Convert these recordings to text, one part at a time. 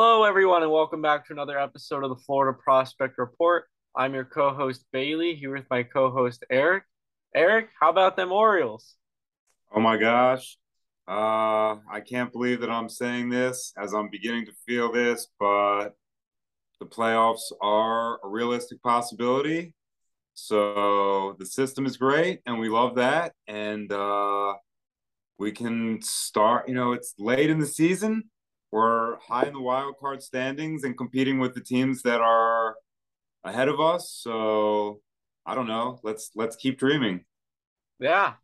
Hello, everyone, and welcome back to another episode of the Florida Prospect Report. I'm your co host, Bailey, here with my co host, Eric. Eric, how about them Orioles? Oh my gosh. Uh, I can't believe that I'm saying this as I'm beginning to feel this, but the playoffs are a realistic possibility. So the system is great, and we love that. And uh, we can start, you know, it's late in the season. We're high in the wild card standings and competing with the teams that are ahead of us. So I don't know. Let's let's keep dreaming. Yeah.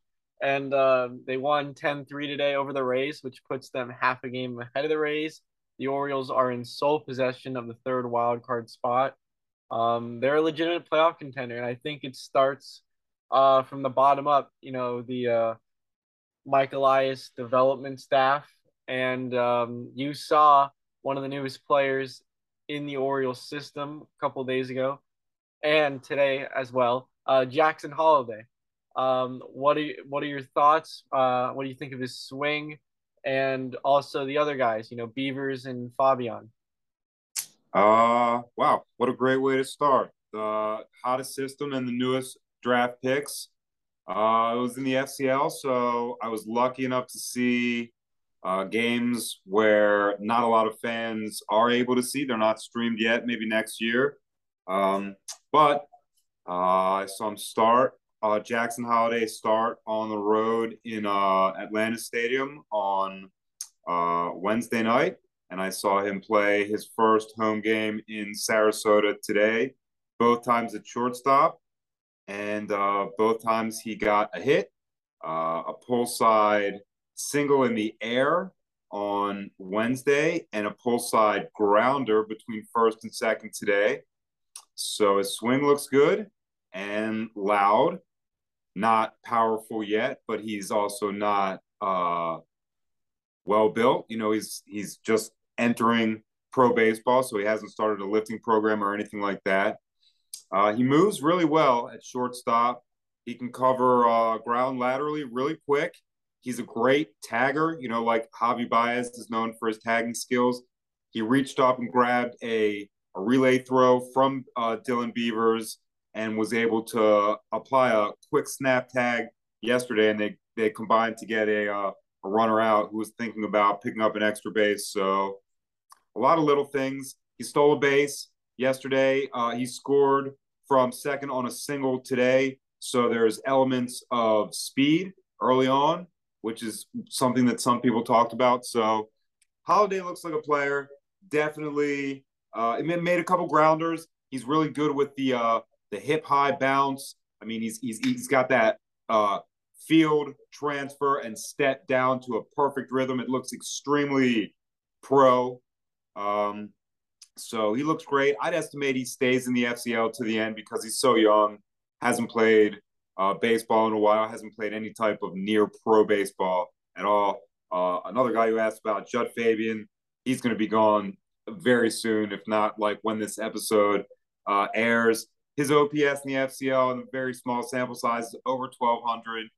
And uh, they won 10 3 today over the Rays, which puts them half a game ahead of the Rays. The Orioles are in sole possession of the third wild card spot. Um, they're a legitimate playoff contender, and I think it starts uh, from the bottom up. You know, the uh, Mike Elias development staff, and um, you saw one of the newest players in the Orioles system a couple days ago, and today as well, uh, Jackson Holliday. Um, what are you, what are your thoughts? Uh, what do you think of his swing, and also the other guys? You know, Beavers and Fabian. Uh, wow, what a great way to start. The hottest system and the newest draft picks. Uh, it was in the FCL, so I was lucky enough to see uh, games where not a lot of fans are able to see. They're not streamed yet, maybe next year. Um, but uh, I saw him start. Uh, Jackson Holliday start on the road in uh, Atlanta Stadium on Wednesday night, and I saw him play his first home game in Sarasota today. Both times at shortstop, and both times he got a hit, a pull side single in the air on Wednesday, and a pull side grounder between first and second today. So his swing looks good and loud, not powerful yet, but he's also not uh, well built. You know, he's he's just entering pro baseball, so he hasn't started a lifting program or anything like that. Uh, he moves really well at shortstop. He can cover uh, ground laterally really quick. He's a great tagger, you know, like Javi Baez is known for his tagging skills. He reached up and grabbed a, a relay throw from uh, Dylan Beavers and was able to apply a quick snap tag yesterday, and they they combined to get a uh, a runner out who was thinking about picking up an extra base. So a lot of little things. He stole a base yesterday. Uh, he scored from second on a single today. So there's elements of speed early on, which is something that some people talked about. So Holliday looks like a player. Definitely, uh, made a couple grounders. He's really good with the uh, the hip high bounce. I mean, he's he's he's got that uh, field transfer and step down to a perfect rhythm. It looks extremely pro. Um, so he looks great. I'd estimate he stays in the FCL to the end because he's so young, hasn't played uh, baseball in a while, hasn't played any type of near pro baseball at all. Uh, another guy who asked about Jud Fabian, he's going to be gone very soon, if not like when this episode uh, airs. His OPS in the FCL in a very small sample size is over 1,200.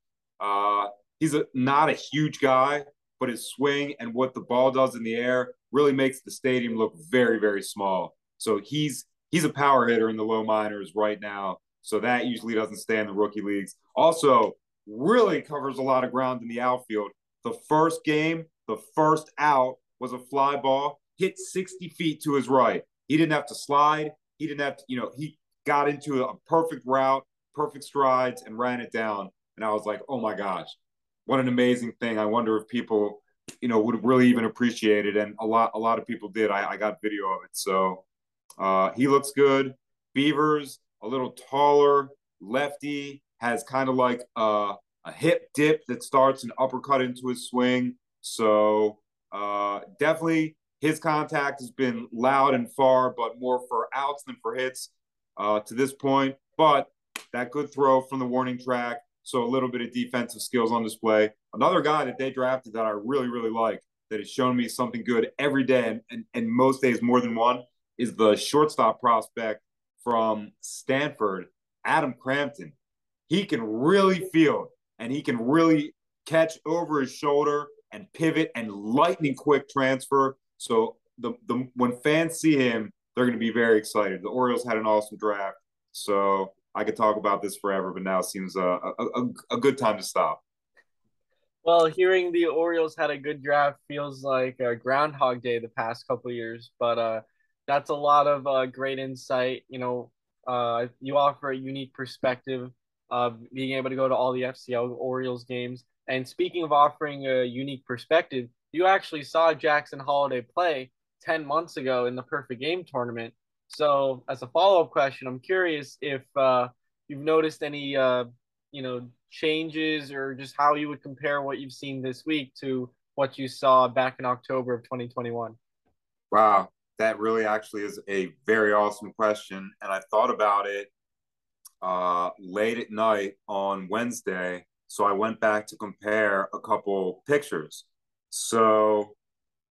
Uh, he's a, not a huge guy, but his swing and what the ball does in the air really makes the stadium look very, very small. So he's he's a power hitter in the low minors right now. So that usually doesn't stay in the rookie leagues. Also, really covers a lot of ground in the outfield. The first game, the first out was a fly ball hit 60 feet to his right. He didn't have to slide. He didn't have to, you know, he got into a perfect route, perfect strides, and ran it down. And I was like, oh my gosh, what an amazing thing. I wonder if people you know would really even appreciate it and a lot a lot of people did i, I got video of it so uh, he looks good beavers a little taller lefty has kind of like a, a hip dip that starts an uppercut into his swing so uh, definitely his contact has been loud and far but more for outs than for hits uh, to this point but that good throw from the warning track so a little bit of defensive skills on display. Another guy that they drafted that I really, really like that has shown me something good every day and, and, and most days more than one is the shortstop prospect from Stanford, Adam Crampton. He can really field and he can really catch over his shoulder and pivot and lightning quick transfer. So the, the when fans see him, they're going to be very excited. The Orioles had an awesome draft, so I could talk about this forever, but now seems a, a, a, good time to stop. Well, hearing the Orioles had a good draft feels like a Groundhog Day the past couple years, but uh, that's a lot of uh, great insight. You know, uh, you offer a unique perspective of being able to go to all the FCL Orioles games. And speaking of offering a unique perspective, you actually saw Jackson Holliday play 10 months ago in the Perfect Game tournament. So, as a follow up question, I'm curious if uh, you've noticed any, uh, you know, changes or just how you would compare what you've seen this week to what you saw back in October of 2021. Wow, that really actually is a very awesome question. And I thought about it uh, late at night on Wednesday. So I went back to compare a couple pictures. So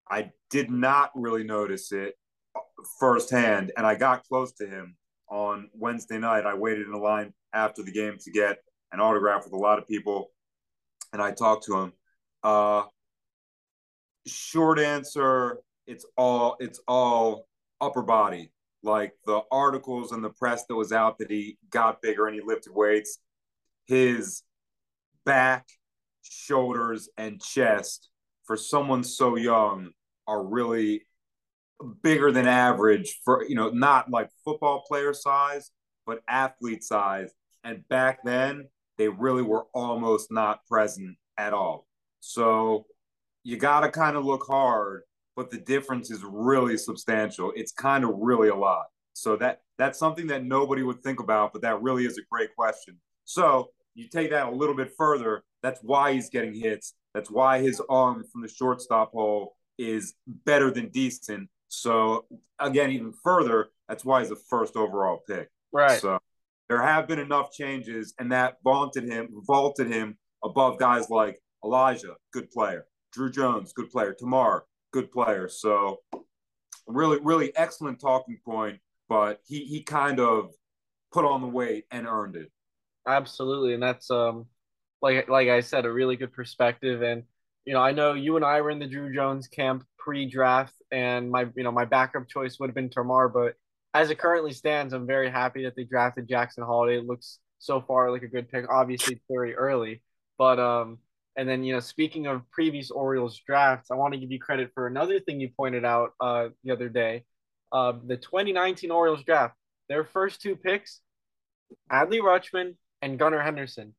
I did not really notice it firsthand. And I got close to him on Wednesday night. I waited in a line after the game to get an autograph with a lot of people. And I talked to him. Uh, short answer it's all it's all upper body. Like the articles and the press that was out that he got bigger and he lifted weights, his back, shoulders, and chest for someone so young are really bigger than average for you know not like football player size but athlete size and back then they really were almost not present at all so you got to kind of look hard but the difference is really substantial. It's kind of really a lot. So that that's something that nobody would think about, but that really is a great question. So you take that a little bit further. That's why he's getting hits. That's why his arm from the shortstop hole is better than decent. So again, even further, that's why he's the first overall pick. Right. So there have been enough changes, and that vaulted him, vaulted him above guys like Elijah, good player, Drew Jones, good player, Termarr, good player. So really, really excellent talking point, but he he kind of put on the weight and earned it. Absolutely, and that's um like like I said, a really good perspective. And you know, I know you and I were in the Drew Jones camp pre-draft, and my you know my backup choice would have been Termarr, but as it currently stands, I'm very happy that they drafted Jackson Holliday. It looks so far like a good pick. Obviously, very early, but um, and then, you know, speaking of previous Orioles drafts, I want to give you credit for another thing you pointed out uh, the other day. Uh, the 2019 Orioles draft, their first two picks, Adley Rutschman and Gunnar Henderson.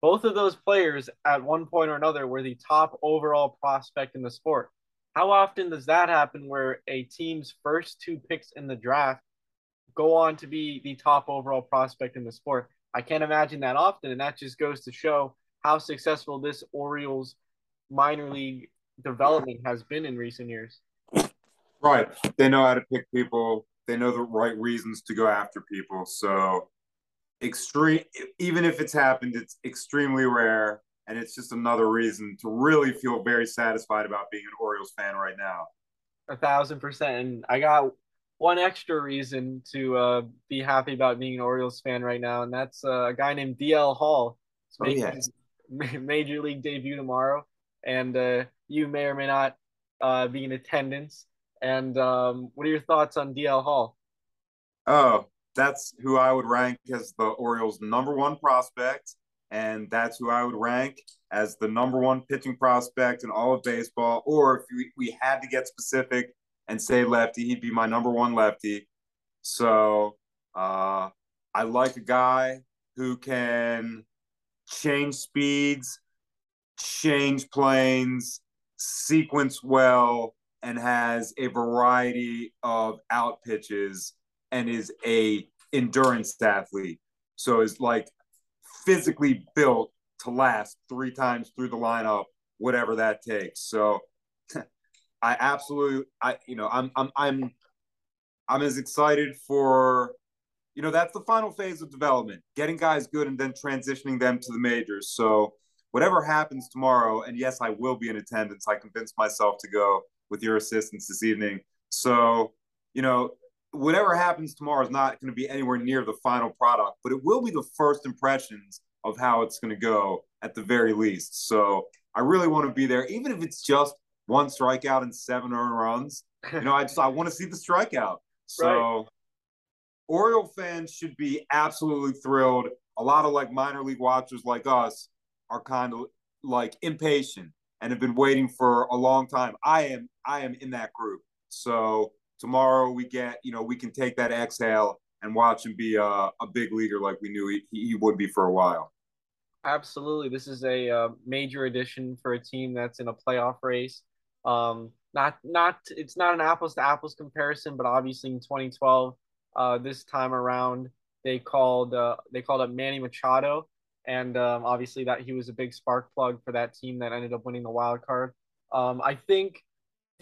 Both of those players, at one point or another, were the top overall prospect in the sport. How often does that happen where a team's first two picks in the draft go on to be the top overall prospect in the sport? I can't imagine that often. And that just goes to show how successful this Orioles minor league development has been in recent years. Right. They know how to pick people. They know the right reasons to go after people. So extreme even if it's happened, it's extremely rare. And it's just another reason to really feel very satisfied about being an Orioles fan right now. A thousand percent. And I got one extra reason to uh, be happy about being an Orioles fan right now, and that's uh, a guy named DL Hall. Oh, yes. major league debut tomorrow, and uh, you may or may not uh, be in attendance. And um, what are your thoughts on DL Hall? Oh, that's who I would rank as the Orioles' number one prospect, and that's who I would rank as the number one pitching prospect in all of baseball. Or if we, we had to get specific and say lefty, he'd be my number one lefty. So uh, I like a guy who can change speeds, change planes, sequence well, and has a variety of out pitches and is a endurance athlete. So is like physically built to last three times through the lineup, whatever that takes. So I absolutely I you know I'm I'm I'm I'm as excited for you know, that's the final phase of development, getting guys good and then transitioning them to the majors. So whatever happens tomorrow, and yes, I will be in attendance. I convinced myself to go with your assistance this evening. So, you know, whatever happens tomorrow is not going to be anywhere near the final product, but it will be the first impressions of how it's going to go at the very least. So I really want to be there, even if it's just one strikeout and seven earned runs. You know, I just I want to see the strikeout. So right. Oriole fans should be absolutely thrilled. A lot of like minor league watchers like us are kind of like impatient and have been waiting for a long time. I am I am in that group. So tomorrow we get, you know, we can take that exhale and watch him be a, a big leaguer like we knew he, he would be for a while. Absolutely. This is a uh, major addition for a team that's in a playoff race. Um, not not it's not an apples to apples comparison, but obviously in 2012, uh, this time around they called uh, they called up Manny Machado, and um, obviously that he was a big spark plug for that team that ended up winning the wild card. Um, I think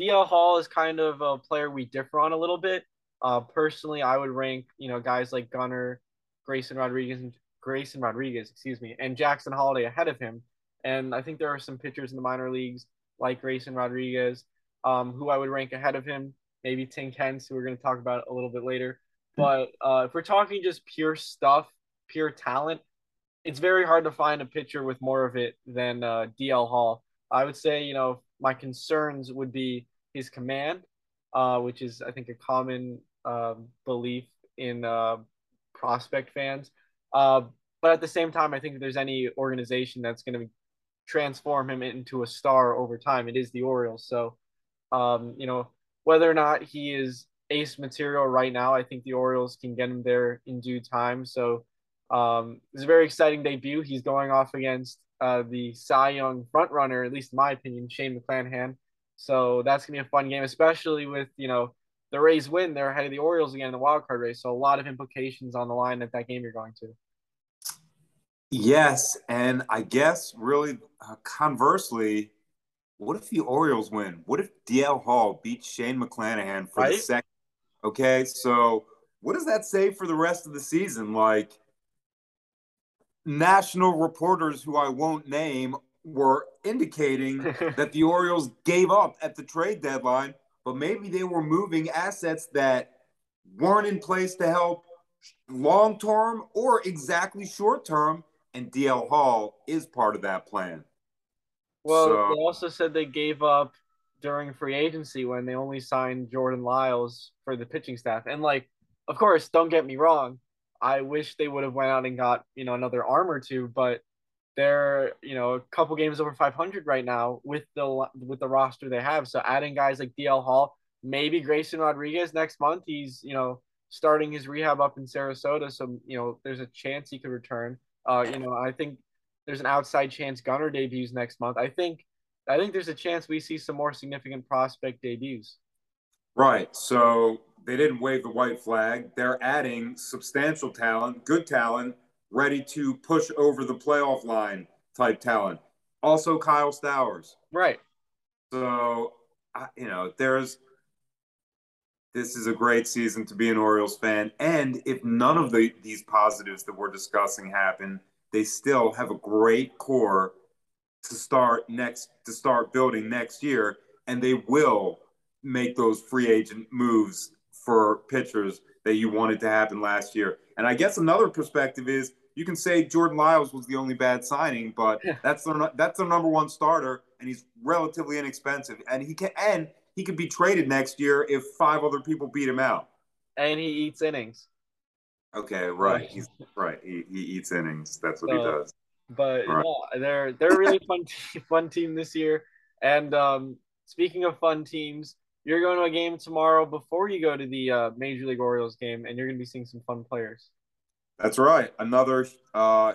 DL Hall is kind of a player we differ on a little bit. Uh, personally, I would rank you know guys like Gunnar, Grayson Rodriguez, and Grayson Rodriguez, excuse me, and Jackson Holliday ahead of him. And I think there are some pitchers in the minor leagues like Grayson Rodriguez, um, who I would rank ahead of him. Maybe Tink Hence, who we're going to talk about a little bit later. But uh, if we're talking just pure stuff, pure talent, it's very hard to find a pitcher with more of it than uh, DL Hall. I would say, you know, my concerns would be his command, uh, which is, I think, a common um, belief in uh, prospect fans. Uh, but at the same time, I think if there's any organization that's going to transform him into a star over time, it is the Orioles. So, um, you know, whether or not he is ace material right now, I think the Orioles can get him there in due time. So, um, it's a very exciting debut. He's going off against uh, the Cy Young frontrunner, at least in my opinion, Shane McClanahan. So that's gonna be a fun game, especially with you know the Rays win. They're ahead of the Orioles again in the wild card race. So a lot of implications on the line at that game you're going to. Yes, and I guess really uh, conversely, what if the Orioles win? What if DL Hall beats Shane McClanahan for right? the second? Okay, so what does that say for the rest of the season? Like national reporters who I won't name were indicating that the Orioles gave up at the trade deadline, but maybe they were moving assets that weren't in place to help long term or exactly short term and DL Hall is part of that plan. Well, so, they also said they gave up during free agency when they only signed Jordan Lyles for the pitching staff. And like, of course, don't get me wrong, I wish they would have went out and got, you know, another arm or two, but they're, you know, a couple games over 500 right now with the with the roster they have. So adding guys like DL Hall, maybe Grayson Rodriguez next month, he's, you know, starting his rehab up in Sarasota, so you know, there's a chance he could return. Uh, you know, I think there's an outside chance Gunnar debuts next month. I think I think there's a chance we see some more significant prospect debuts. Right. So they didn't wave the white flag. They're adding substantial talent, good talent, ready to push over the playoff line type talent. Also, Kyle Stowers. Right. So, you know, there's this is a great season to be an Orioles fan. And if none of the, these positives that we're discussing happen, they still have a great core to start next to start building next year, and they will make those free agent moves for pitchers that you wanted to happen last year. And I guess another perspective is you can say Jordan Lyles was the only bad signing, but that's their that's their number one starter, and he's relatively inexpensive, and he can and he could be traded next year if five other people beat him out. And he eats innings. Okay, right. He's right. He, he eats innings. That's what so, he does. But right. yeah, they're they're a really fun fun team this year. And um, speaking of fun teams, you're going to a game tomorrow before you go to the uh, Major League Orioles game, and you're going to be seeing some fun players. That's right. Another uh,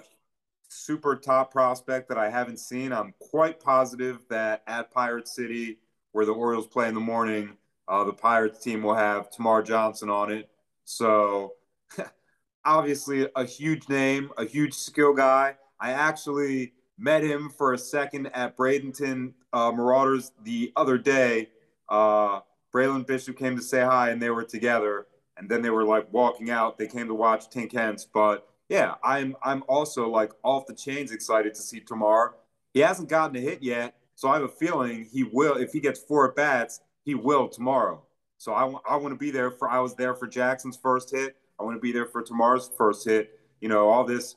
super top prospect that I haven't seen. I'm quite positive that at Pirate City where the Orioles play in the morning. Uh, the Pirates team will have Termarr Johnson on it. So, obviously, a huge name, a huge skill guy. I actually met him for a second at Bradenton uh, Marauders the other day. Uh, Braylon Bishop came to say hi, and they were together. And then they were like walking out. They came to watch Tink Hence. But yeah, I'm I'm also like off the chains excited to see Termarr. He hasn't gotten a hit yet, so I have a feeling he will, if he gets four at bats, he will tomorrow. So I, I want to be there for, I was there for Jackson's first hit. I want to be there for tomorrow's first hit. You know, all this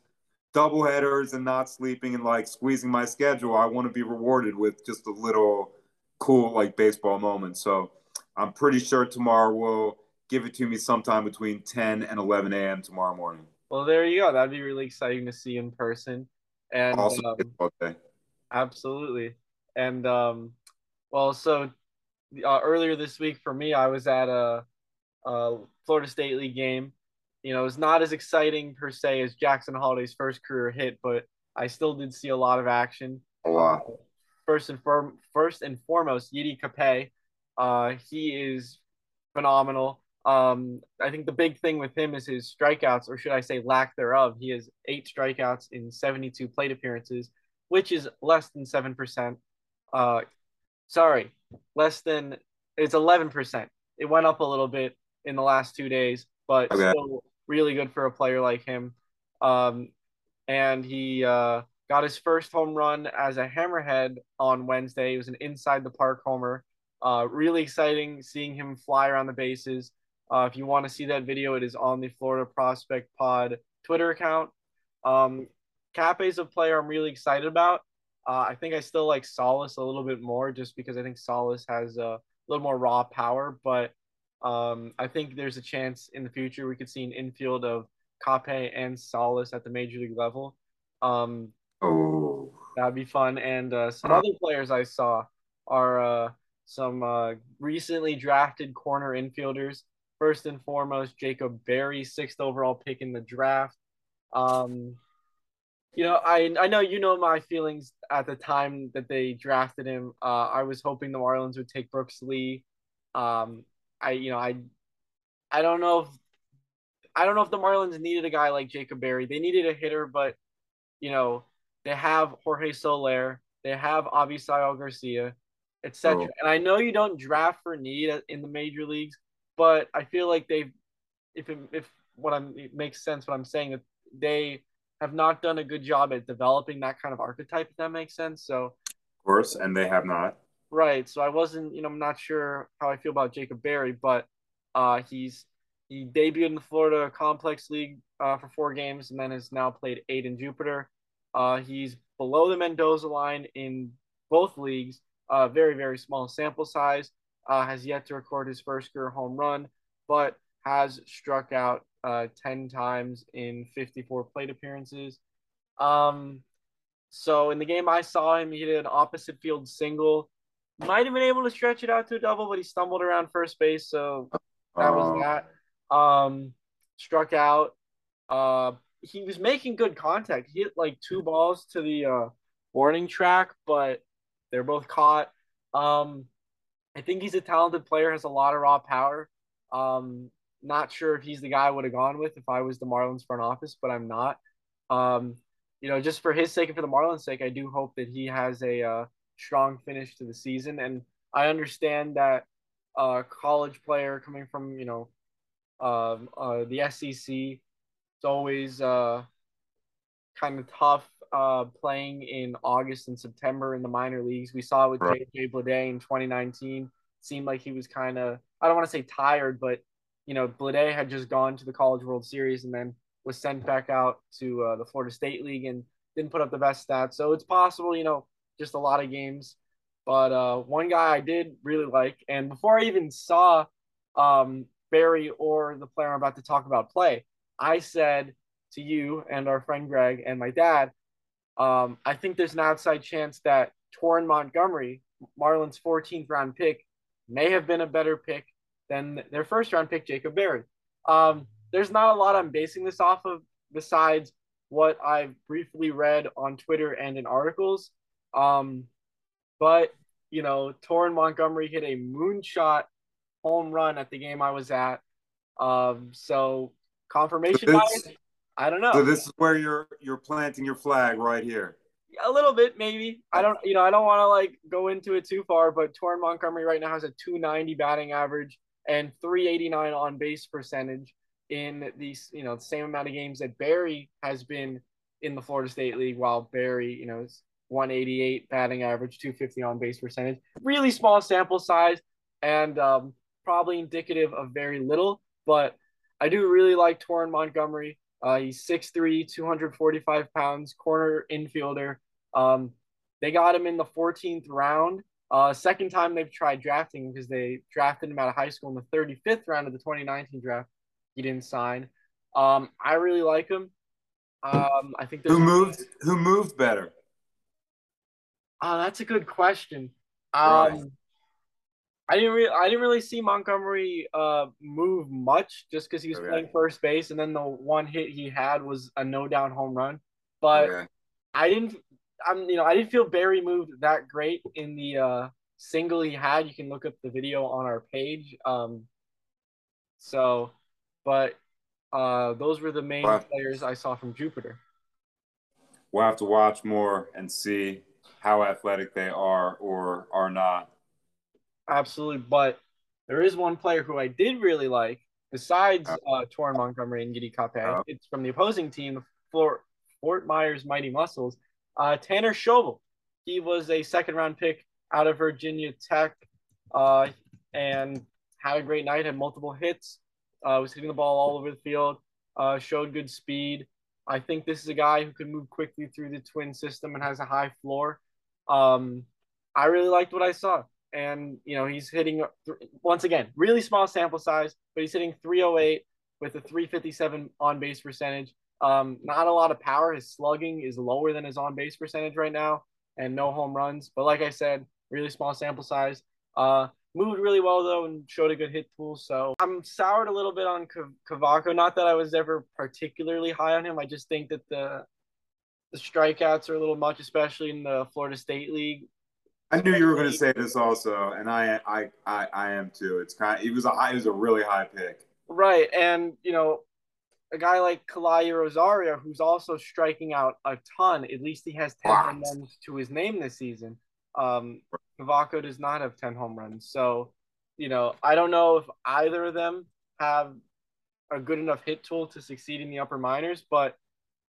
double headers and not sleeping and like squeezing my schedule. I want to be rewarded with just a little, cool like baseball moment. So I'm pretty sure tomorrow will give it to me sometime between 10 and 11 a.m. tomorrow morning. Well, there you go. That'd be really exciting to see in person. And Also, um, day. absolutely. And um, well, so uh, earlier this week for me, I was at a, a Florida State League game. You know, it's not as exciting per se as Jackson Holliday's first career hit, but I still did see a lot of action. a lot. First and firm, first and foremost, Yiddi Cappe. Uh, he is phenomenal. Um, I think the big thing with him is his strikeouts, or should I say lack thereof. He has eight strikeouts in 72 plate appearances, which is less than 7%. Uh, sorry, less than, it's 11%. It went up a little bit in the last two days, but Okay. still really good for a player like him. Um, and he uh, got his first home run as a hammerhead on Wednesday. It was an inside the park homer. Uh, really exciting seeing him fly around the bases. Uh, if you want to see that video, it is on the Florida Prospect Pod Twitter account. Um, Cappe is a player I'm really excited about. Uh, I think I still like Salas a little bit more just because I think Salas has a little more raw power, but um, I think there's a chance in the future we could see an infield of Cappe and Salas at the major league level. Um, Oh, That'd be fun. And uh, some other players I saw are uh, some uh, recently drafted corner infielders. First and foremost, Jacob Berry, sixth overall pick in the draft. Um, you know, I I know you know my feelings at the time that they drafted him. Uh, I was hoping the Marlins would take Brooks Lee. Um, I you know I I don't know if I don't know if the Marlins needed a guy like Jacob Berry. They needed a hitter, but you know they have Jorge Soler, they have Avisail Garcia, etc. Oh. And I know you don't draft for need in the major leagues, but I feel like they've if it, if what I'm it makes sense what I'm saying that they have not done a good job at developing that kind of archetype if that makes sense. So of course, and they have not. Right. So I wasn't, you know, I'm not sure how I feel about Jacob Berry, but uh, he's he debuted in the Florida Complex League uh, for four games and then has now played eight in Jupiter. Uh, he's below the Mendoza line in both leagues. Uh, very very small sample size. Uh, has yet to record his first career home run, but has struck out uh, ten times in 54 plate appearances. Um, so in the game I saw him, he did an opposite field single might have been able to stretch it out to a double, but he stumbled around first base, so that was Uh, that. Um, struck out. Uh, he was making good contact. He hit like two balls to the uh, warning track, but they're both caught. Um, I think he's a talented player, has a lot of raw power. Um, not sure if he's the guy I would have gone with if I was the Marlins front office, but I'm not. Um, you know, just for his sake and for the Marlins' sake, I do hope that he has a uh, strong finish to the season. And I understand that a college player coming from you know um, uh, the SEC, it's always uh, kind of tough uh, playing in August and September in the minor leagues. We saw it with Right. JJ Bleday in 2019. Seemed like he was kind of I don't want to say tired, but you know Bleday had just gone to the College World Series and then was sent back out to uh, the Florida State League and didn't put up the best stats. So it's possible, you know, just a lot of games. But uh, one guy I did really like, and before I even saw um, Berry or the player I'm about to talk about play, I said to you and our friend Greg and my dad, um, I think there's an outside chance that Torin Montgomery, Marlins 14th round pick, may have been a better pick than their first round pick, Jacob Berry. Um, there's not a lot I'm basing this off of besides what I've briefly read on Twitter and in articles. Um, but, you know, Torin Montgomery hit a moonshot home run at the game I was at. Um, so confirmation So bias, I don't know. so this is where you're you're planting your flag right here. a little bit maybe. I don't you know, I don't want to like go into it too far, but Torin Montgomery right now has a 290 batting average and 389 on base percentage in these, you know, the same amount of games that Berry has been in the Florida State League while Berry, you know, is 188 batting average, 250 on base percentage. Really small sample size and um, probably indicative of very little, but I do really like Torin Montgomery. Uh, he's 6'3, 245 pounds, corner infielder. Um, they got him in the 14th round. Uh, second time they've tried drafting because they drafted him out of high school in the 35th round of the 2019 draft. He didn't sign. Um, I really like him. Um, I think who moved who moved better. Oh, that's a good question. Um, right. I didn't really, I didn't really see Montgomery uh move much just because he was okay. playing first base, and then the one hit he had was a no down home run. But okay. I didn't, I'm you know I didn't feel Berry moved that great in the uh single he had. You can look up the video on our page. Um, so, but uh, those were the main wow. players I saw from Jupiter. We'll have to watch more and see how athletic they are or are not. Absolutely, but there is one player who I did really like besides uh, uh Torin Montgomery and Yiddi Cappe. Uh, it's from the opposing team, Fort, Fort Myers Mighty Mussels. Uh, Tanner Schobel. He was a second round pick out of Virginia Tech uh, and had a great night, had multiple hits, uh, was hitting the ball all over the field, uh, showed good speed. I think this is a guy who can move quickly through the twin system and has a high floor. Um, I really liked what I saw. And, you know, he's hitting, once again, really small sample size, but he's hitting 308 with a 357 on base percentage. Um, not a lot of power. His slugging is lower than his on base percentage right now, and no home runs. But like I said, really small sample size. Uh, moved really well though and showed a good hit tool. So I'm soured a little bit on Cavaco. Not that I was ever particularly high on him. I just think that the the strikeouts are a little much, especially in the Florida State League. I knew you were going to say this also, and I, I, I, I am too. It's kind. Of, it was a high. It was a really high pick. Right, and you know, a guy like Kala'i Rosario, who's also striking out a ton. At least he has ten wow. runs to his name this season. Um, Cavaco does not have ten home runs, so you know, I don't know if either of them have a good enough hit tool to succeed in the upper minors, but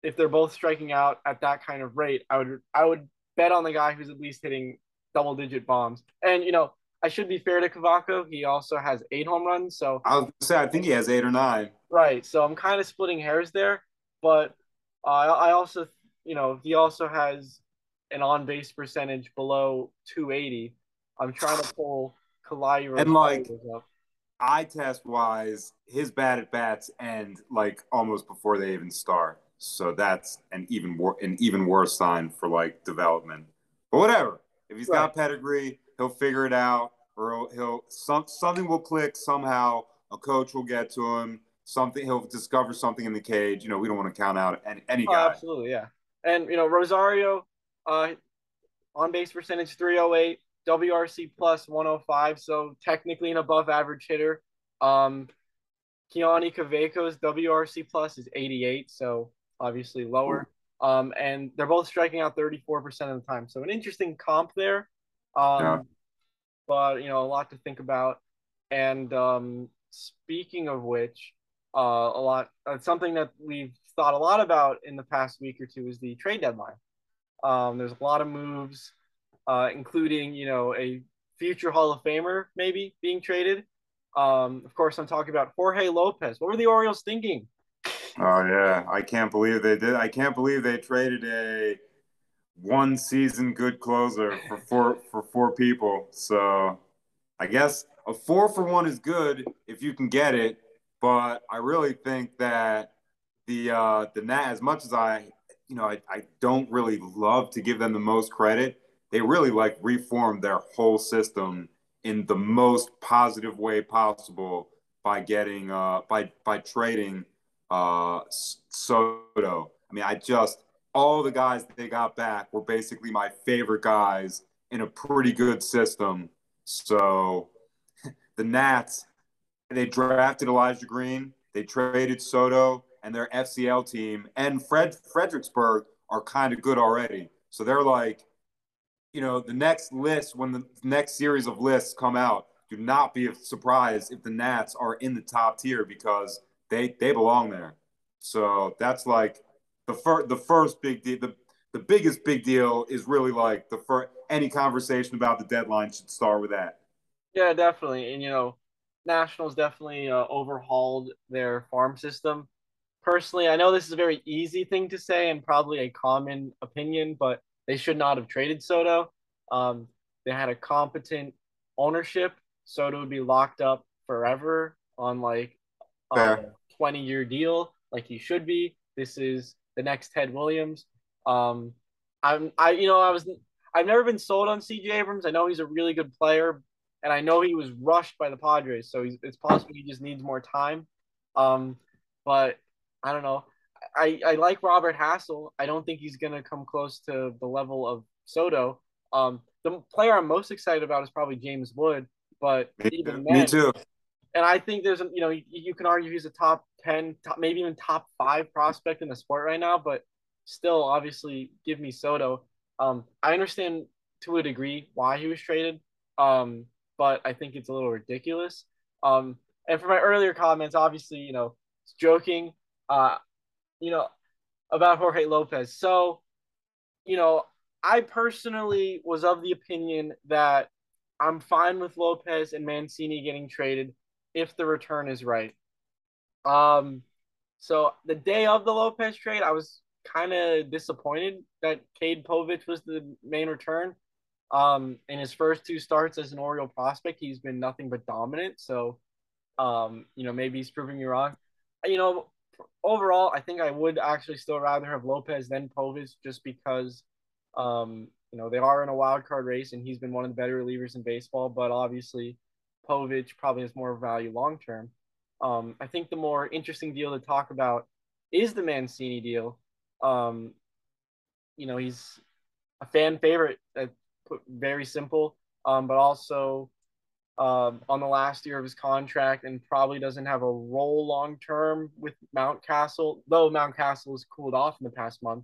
if they're both striking out at that kind of rate, I would I would bet on the guy who's at least hitting double digit bombs. And you know, I should be fair to Cavaco. He also has eight home runs. So I was say I think he has eight or nine. Right. So I'm kind of splitting hairs there, but uh, I also you know he also has an on base percentage below 280. I'm trying to pull Kala'i and like up. eye test wise, his bad at bats end like almost before they even start. So that's an even wor- an even worse sign for like development. But whatever. If he's right. got pedigree, he'll figure it out, or he'll, he'll some something will click somehow. A coach will get to him. Something he'll discover something in the cage. You know, we don't want to count out any, any oh, guy. absolutely, yeah. And you know, Rosario, uh, on base percentage 308, WRC plus 105, so technically an above average hitter. Um, Keoni Cavaco's WRC plus is 88, so obviously lower. Um, and they're both striking out 34% of the time. So an interesting comp there. Um, yeah. But, you know, a lot to think about. And um, speaking of which, uh, a lot, uh, something that we've thought a lot about in the past week or two is the trade deadline. Um, there's a lot of moves, uh, including, you know, a future Hall of Famer maybe being traded. Um, of course, I'm talking about Jorge Lopez. What were the Orioles thinking Oh yeah, I can't believe they did. I can't believe they traded a one season good closer for four for four people. So I guess a four for one is good if you can get it, but I really think that the uh the Nat as much as I you know I, I don't really love to give them the most credit, they really like reformed their whole system in the most positive way possible by getting uh by by trading uh, Soto. I mean, I just all the guys they got back were basically my favorite guys in a pretty good system. So the Nats, they drafted Elijah Green, they traded Soto, and their FCL team and Fred Fredericksburg are kind of good already. So they're like, you know, the next list when the next series of lists come out, do not be surprised if the Nats are in the top tier because they they belong there. So that's like the first the first big deal. The the biggest big deal is really like the first any conversation about the deadline should start with that. Yeah, definitely. And you know, Nationals definitely uh, overhauled their farm system. Personally, I know this is a very easy thing to say and probably a common opinion, but they should not have traded Soto. Um, they had a competent ownership, Soto would be locked up forever on like a 20 year deal, like he should be. This is the next Ted Williams. Um, I'm I you know I was I've never been sold on CJ Abrams. I know he's a really good player, and I know he was rushed by the Padres, so it's possible he just needs more time. Um, but I don't know. I, I like Robert Hassell. I don't think he's gonna come close to the level of Soto. Um, the player I'm most excited about is probably James Wood, but me, even then, me too. And I think there's you know you, can argue he's a top ten, top, maybe even top five prospect in the sport right now, but still, obviously, give me Soto. Um, I understand to a degree why he was traded, um, but I think it's a little ridiculous. Um, and for my earlier comments, obviously, you know, joking, uh, you know, about Jorge Lopez. So, you know, I personally was of the opinion that I'm fine with Lopez and Mancini getting traded if the return is right. Um, so the day of the Lopez trade, I was kind of disappointed that Cade Povich was the main return. Um, in his first two starts as an Oriole prospect, he's been nothing but dominant. So, um, you know, maybe he's proving me wrong. You know, overall, I think I would actually still rather have Lopez than Povich just because, um, you know, they are in a wild card race and he's been one of the better relievers in baseball. But obviously, Povich probably has more value long term. Um, I think the more interesting deal to talk about is the Mancini deal. Um, you know, he's a fan favorite. That put very simple, um, but also um, on the last year of his contract and probably doesn't have a role long term with Mountcastle, though Mountcastle has cooled off in the past month.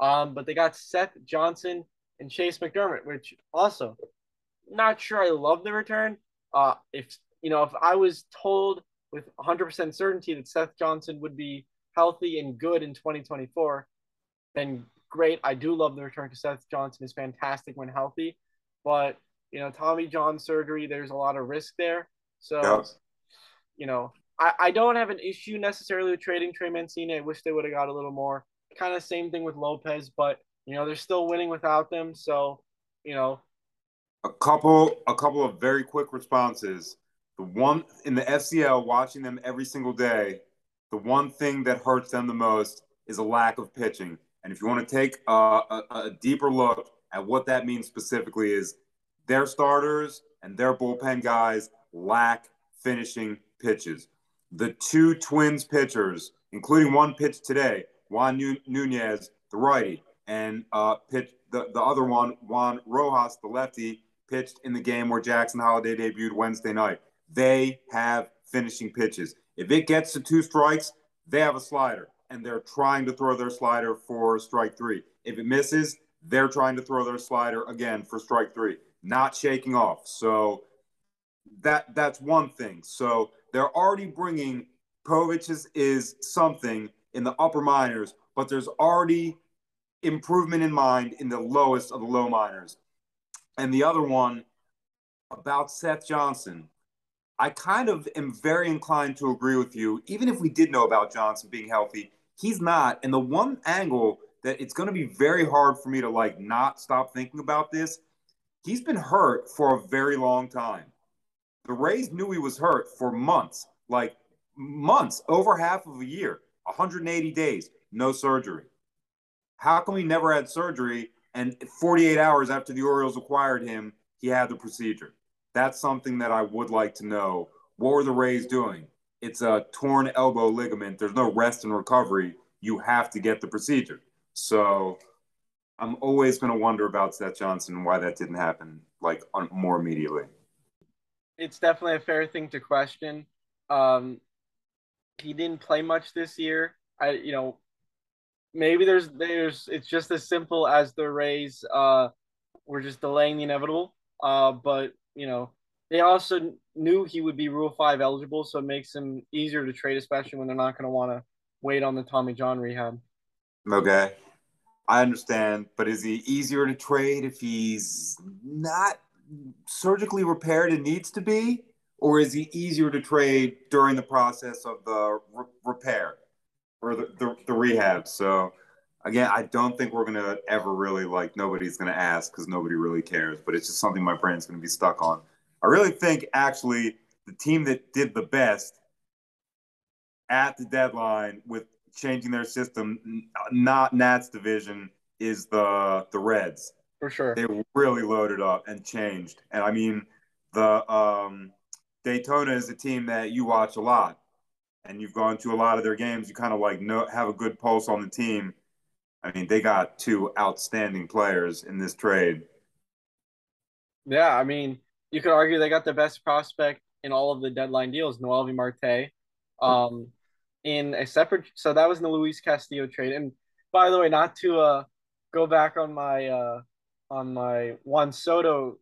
Um, but they got Seth Johnson and Chayce McDermott, which also not sure I love the return. Uh, if you know, if I was told with 100% certainty that Seth Johnson would be healthy and good in 2024, then great. I do love the return because Seth Johnson is fantastic when healthy, but you know, Tommy John surgery, there's a lot of risk there. So, you know, I, I don't have an issue necessarily with trading Trey Mancini. I wish they would have got a little more. Kind of same thing with Lopez, but you know, they're still winning without them. So, you know, a couple a couple of very quick responses. The one in the FCL, watching them every single day, the one thing that hurts them the most is a lack of pitching. And if you want to take a, a, a deeper look at what that means specifically, is their starters and their bullpen guys lack finishing pitches. The two Twins pitchers, including one pitch today, Juan Nunez, the righty, and uh, pitch the, the other one, Juan Rojas, the lefty, pitched in the game where Jackson Holliday debuted Wednesday night. They have finishing pitches. If it gets to two strikes, they have a slider, and they're trying to throw their slider for strike three. If it misses, they're trying to throw their slider again for strike three, not shaking off. So that that's one thing. So they're already bringing Povich's is something in the upper minors, but there's already improvement in mind in the lowest of the low minors. And the other one about Seth Johnson, I kind of am very inclined to agree with you. Even if we did know about Johnson being healthy, he's not. And the one angle that it's going to be very hard for me to like not stop thinking about this, he's been hurt for a very long time. The Rays knew he was hurt for months, like months, over half of a year, 180 days, no surgery. How come he never had surgery and 48 hours after the Orioles acquired him, he had the procedure. That's something that I would like to know. What were the Rays doing? It's a torn elbow ligament. There's no rest and recovery. You have to get the procedure. So I'm always going to wonder about Seth Johnson and why that didn't happen like more immediately. It's definitely a fair thing to question. Um, he didn't play much this year. I, you know, maybe there's there's it's just as simple as the Rays uh were just delaying the inevitable. Uh, but you know they also knew he would be Rule Five eligible, so it makes him easier to trade, especially when they're not going to want to wait on the Tommy John rehab. Okay, I understand, but is he easier to trade if he's not surgically repaired and needs to be, or is he easier to trade during the process of the re- repair? Or the, the, the rehab. So again, I don't think we're gonna ever really like nobody's gonna ask because nobody really cares. But it's just something my brain's gonna be stuck on. I really think actually the team that did the best at the deadline with changing their system, not Nats division, is the the Reds. For sure, they really loaded up and changed. And I mean, the um, Daytona is a team that you watch a lot, and you've gone to a lot of their games. You kind of like know have a good pulse on the team. I mean, they got two outstanding players in this trade. Yeah, I mean, you could argue they got the best prospect in all of the deadline deals, Noel Noelvi Marte. Um, in a separate, so that was in the Luis Castillo trade. And by the way, not to uh go back on my uh on my Juan Soto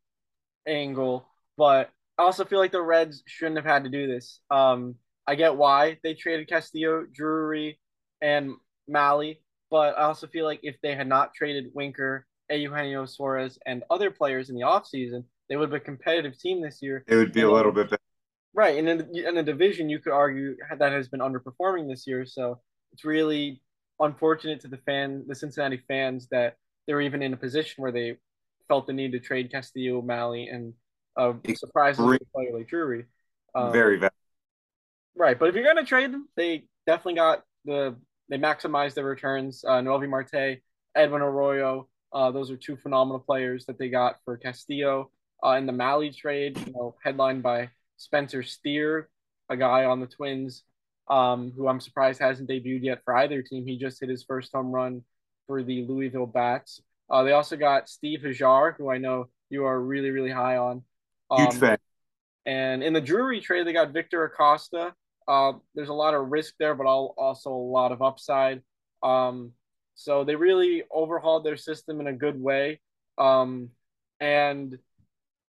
angle, but I also feel like the Reds shouldn't have had to do this. Um, I get why they traded Castillo, Drury, and Mahle, but I also feel like if they had not traded Winker, Eugenio Suarez, and other players in the offseason, they would have a competitive team this year. It would be a little bit better. Right. And in, in a division, you could argue that has been underperforming this year. So it's really unfortunate to the fan, the Cincinnati fans, that they're even in a position where they felt the need to trade Castillo, Mahle, and uh, surprisingly player like Drury. Um, Very. Right, but if you're gonna trade them, they definitely got the they maximized their returns. Uh, Noelvi Marte, Edwin Arroyo, uh, those are two phenomenal players that they got for Castillo. Uh, in the Mahle trade, you know, headlined by Spencer Steer, a guy on the Twins, um, who I'm surprised hasn't debuted yet for either team. He just hit his first home run for the Louisville Bats. Uh, they also got Steve Hajar, who I know you are really, really high on. Um, Huge fan. And in the Drury trade, they got Victor Acosta. Uh, there's a lot of risk there, but also a lot of upside. Um, so they really overhauled their system in a good way. Um, and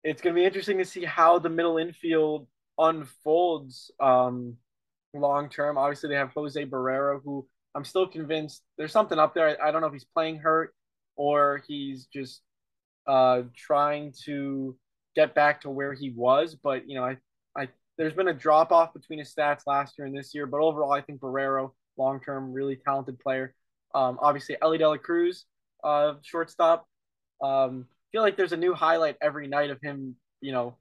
it's going to be interesting to see how the middle infield unfolds um, long term. Obviously, they have Jose Barrero, who I'm still convinced there's something up there. I don't know if he's playing hurt or he's just uh, trying to get back to where he was. But you know, I, I there's been a drop off between his stats last year and this year. But overall, I think Barrero, long term, really talented player. Um, obviously, Elly Dela Cruz, uh, shortstop. Um, feel like there's a new highlight every night of him, you know,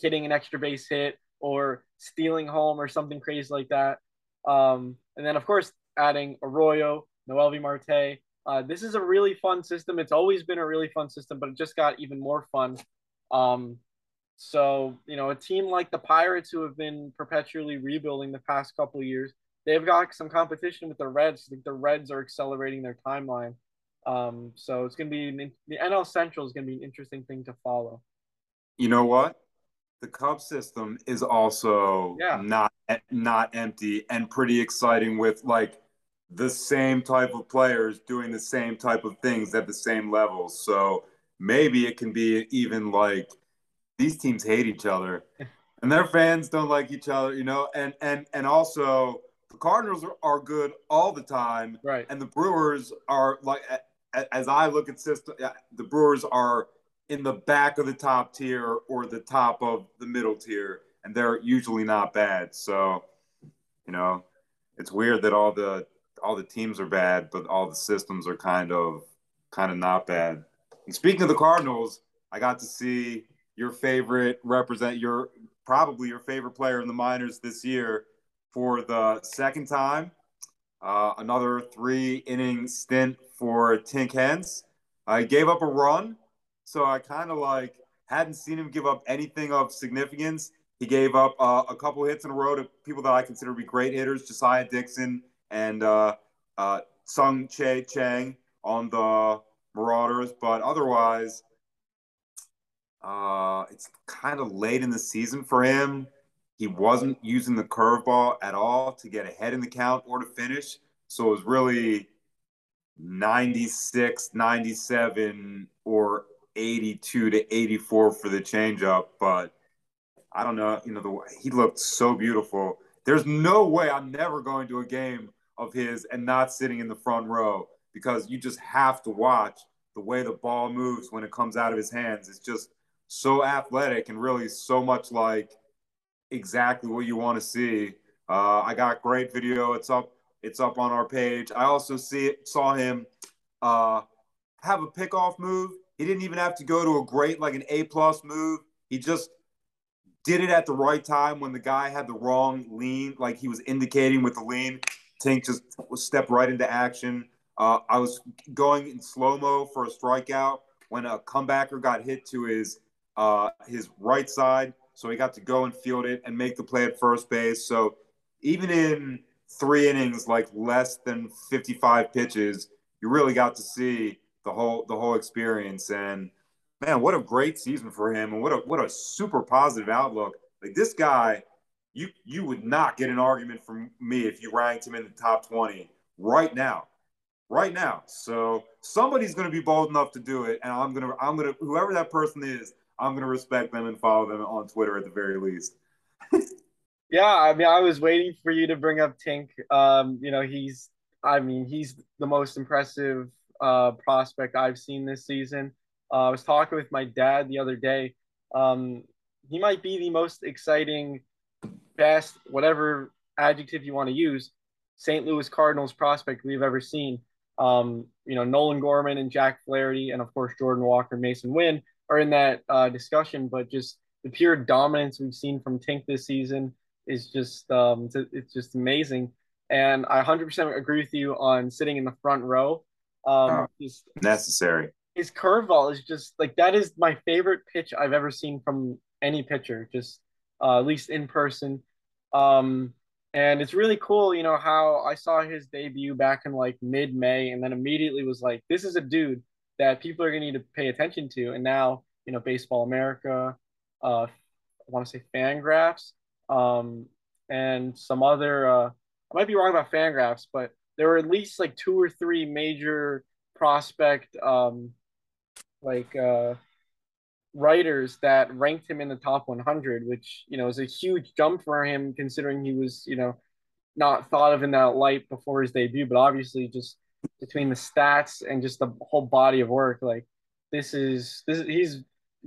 hitting an extra base hit or stealing home or something crazy like that. Um, and then, of course, adding Arroyo, Noelvi Marte. Uh, this is a really fun system. It's always been a really fun system, but it just got even more fun. Um, so, you know, a team like the Pirates, who have been perpetually rebuilding the past couple of years, they've got some competition with the Reds. I think the Reds are accelerating their timeline. Um, so it's going to be an, the NL Central is going to be an interesting thing to follow. You know what? The Cub system is also yeah. not not empty and pretty exciting with like the same type of players doing the same type of things at the same levels. So maybe it can be even like these teams hate each other and their fans don't like each other, you know, and and and also the Cardinals are, are good all the time, right? And the Brewers are like as I look at system, uh, the Brewers are in the back of the top tier or the top of the middle tier, and they're usually not bad. So, you know, it's weird that all the all the teams are bad, but all the systems are kind of kind of not bad. And speaking of the Cardinals, I got to see your favorite represent your probably your favorite player in the minors this year for the second time. Uh, another three inning stint for Tink Hence. I gave up a run, so I kind of like hadn't seen him give up anything of significance. He gave up uh, a couple hits in a row to people that I consider to be great hitters, Josiah Dixon and uh, uh, Tsung-Che Cheng on the Marauders. But otherwise, uh, it's kind of late in the season for him. He wasn't using the curveball at all to get ahead in the count or to finish. So it was really 96, 97, or 82 to 84 for the changeup. But I don't know, you know, the he looked so beautiful. There's no way I'm never going to a game of his and not sitting in the front row because you just have to watch the way the ball moves when it comes out of his hands. It's just so athletic and really so much like exactly what you want to see. Uh, I got great video. It's up it's up on our page. I also see it, saw him uh, have a pickoff move. He didn't even have to go to a great like an A plus move. He just did it at the right time when the guy had the wrong lean, like he was indicating with the lean. Tink just stepped right into action. Uh, I was going in slow mo for a strikeout when a comebacker got hit to his uh, his right side, so he got to go and field it and make the play at first base. So even in three innings, like less than 55 pitches, you really got to see the whole the whole experience. And man, what a great season for him, and what a what a super positive outlook. Like this guy, you you would not get an argument from me if you ranked him in the top 20 right now. Right now. So somebody's gonna be bold enough to do it, and I'm gonna I'm gonna whoever that person is, I'm gonna respect them and follow them on Twitter at the very least. yeah, I mean, I was waiting for you to bring up Tink. Um, you know, he's I mean, he's the most impressive uh, prospect I've seen this season. Uh, I was talking with my dad the other day. Um, he might be the most exciting, best, whatever adjective you want to use, St. Louis Cardinals prospect we've ever seen. Um, you know, Nolan Gorman and Jack Flaherty, and of course Jordan Walker, Masyn Winn are in that uh, discussion. But just the pure dominance we've seen from Tink this season is just um, it's, it's just amazing. And I 100% agree with you on sitting in the front row. Um, oh, necessary. His curveball is just like that is my favorite pitch I've ever seen from any pitcher, just uh, at least in person. Um, and it's really cool, you know, how I saw his debut back in like mid May and then immediately was like, this is a dude that people are going to need to pay attention to. And now, you know, Baseball America, uh, I want to say Fangraphs, um, and some other, uh, I might be wrong about Fangraphs, but there were at least like two or three major prospect, um, like, uh, writers that ranked him in the top 100, which you know is a huge jump for him considering he was you know not thought of in that light before his debut. But obviously, just between the stats and just the whole body of work, like this is this is, he's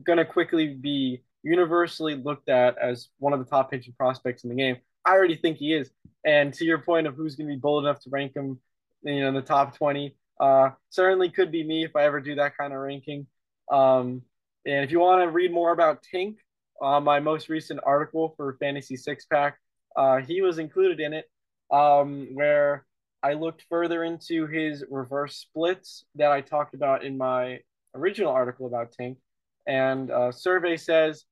gonna quickly be universally looked at as one of the top pitching prospects in the game. I already think he is. And to your point of who's to be bold enough to rank him, you know, in the top 20, uh, certainly could be me if I ever do that kind of ranking. Um, and if you want to read more about Tink, uh, my most recent article for Fantasy Six Pack, uh, he was included in it, um, where I looked further into his reverse splits that I talked about in my original article about Tink. And uh, survey says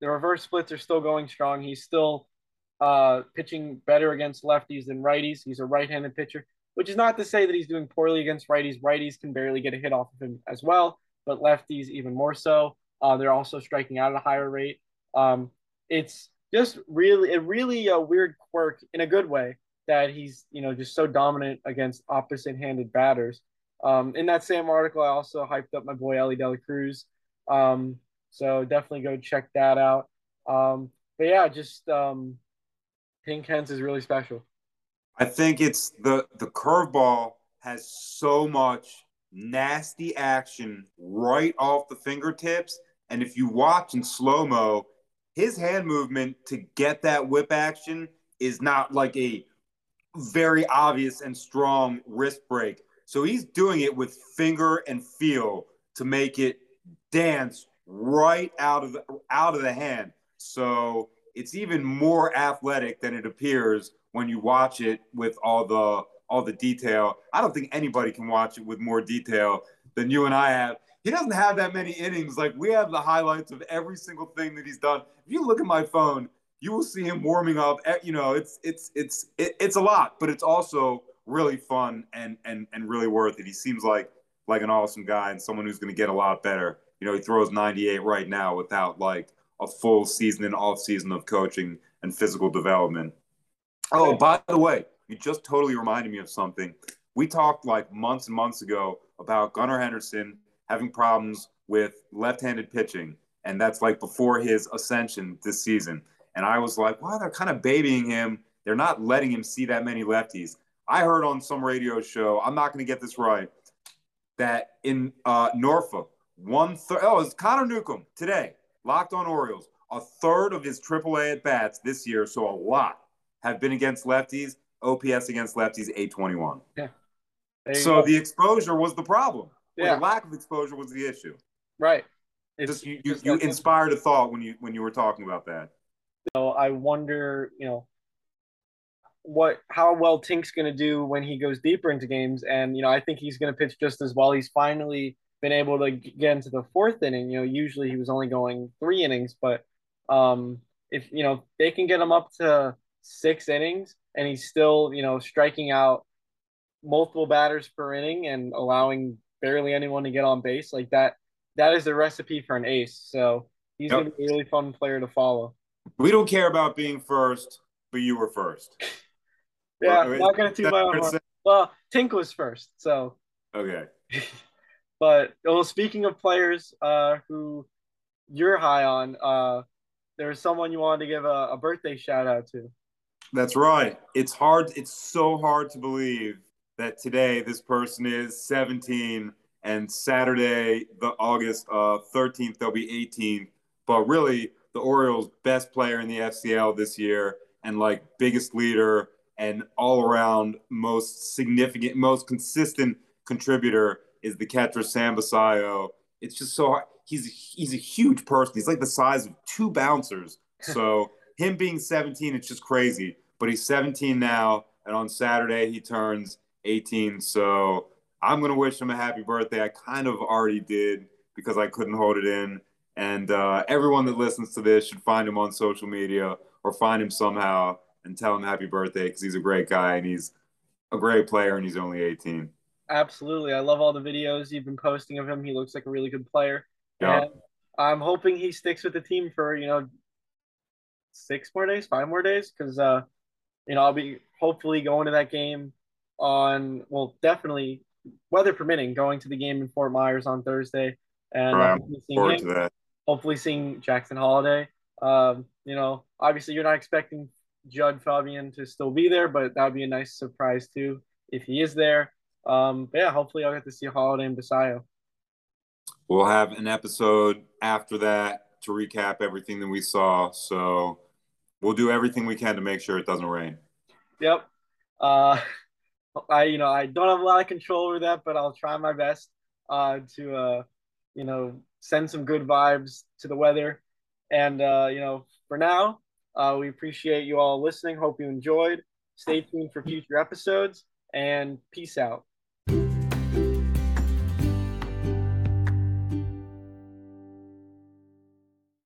the reverse splits are still going strong. He's still uh, pitching better against lefties than righties. He's a right-handed pitcher, which is not to say that he's doing poorly against righties. Righties can barely get a hit off of him as well but lefties even more so. Uh, they're also striking out at a higher rate. Um, it's just really, a really a weird quirk in a good way that he's, you know, just so dominant against opposite-handed batters. Um, in that same article, I also hyped up my boy Elly Dela Cruz. Um, so definitely go check that out. Um, but yeah, just um, Tink Hence is really special. I think it's the the curveball has so much nasty action right off the fingertips. And if you watch in slow mo, his hand movement to get that whip action is not like a very obvious and strong wrist break. So he's doing it with finger and feel to make it dance right out of the out of the hand. So it's even more athletic than it appears when you watch it with all the all the detail. I don't think anybody can watch it with more detail than you and I have. He doesn't have that many innings. Like we have the highlights of every single thing that he's done. If you look at my phone, you will see him warming up. Eh, you know, it's it's it's it's a lot, but it's also really fun and and and really worth it. He seems like like an awesome guy and someone who's going to get a lot better. You know, he throws 98 right now without like a full season and off season of coaching and physical development. Oh, by the way, you just totally reminded me of something. We talked like months and months ago about Gunnar Henderson having problems with left-handed pitching, and that's like before his ascension this season. And I was like, wow, they're kind of babying him. They're not letting him see that many lefties. I heard on some radio show, I'm not going to get this right, that in uh, Norfolk, one third, oh, it's Connor Newcomb today, locked on Orioles. A third of his AAA at bats this year, so a lot, have been against lefties. OPS against lefties, 821. Yeah. So go. the exposure was the problem. Yeah. the lack of exposure was the issue. Right. It's just you, you, you inspired a thought when you when you were talking about that. So I wonder, you know, what how well Tink's going to do when he goes deeper into games, and you know, I think he's going to pitch just as well. He's finally been able to get into the fourth inning. You know, usually he was only going three innings, but um, if you know they can get him up to six innings and he's still you know striking out multiple batters per inning and allowing barely anyone to get on base like that that is the recipe for an ace so he's yep. gonna be a really fun player to follow we don't care about being first but you were first yeah I'm not gonna do my own well tink was first so okay but well speaking of players uh who you're high on uh there's someone you wanted to give a, a birthday shout out to that's right. It's hard. It's so hard to believe that today this person is 17 and Saturday, the August uh, 13th, they'll be 18. But really, the Orioles' best player in the FCL this year and like biggest leader and all around most significant, most consistent contributor is the catcher Sam Basallo. It's just so hard. He's he's a huge person. He's like the size of two bouncers. So him being 17, it's just crazy but he's 17 now, and on Saturday he turns 18. So I'm gonna wish him a happy birthday. I kind of already did because I couldn't hold it in. And uh, everyone that listens to this should find him on social media or find him somehow and tell him happy birthday because he's a great guy and he's a great player and he's only 18. Absolutely. I love all the videos you've been posting of him. He looks like a really good player. Yeah. I'm hoping he sticks with the team for, you know, six more days, five more days, because uh, you know, I'll be hopefully going to that game on, well, definitely, weather permitting, going to the game in Fort Myers on Thursday. And right. forward him, to that. Hopefully seeing Jackson Holliday. Um, you know, obviously you're not expecting Jud Fabian to still be there, but that would be a nice surprise too if he is there. Um, but yeah, hopefully I'll get to see Holliday and Basallo. We'll have an episode after that to recap everything that we saw. So we'll do everything we can to make sure it doesn't rain. Yep. Uh, I you know I don't have a lot of control over that, but I'll try my best uh, to uh, you know send some good vibes to the weather. And uh, you know for now, uh, we appreciate you all listening. Hope you enjoyed. Stay tuned for future episodes and peace out.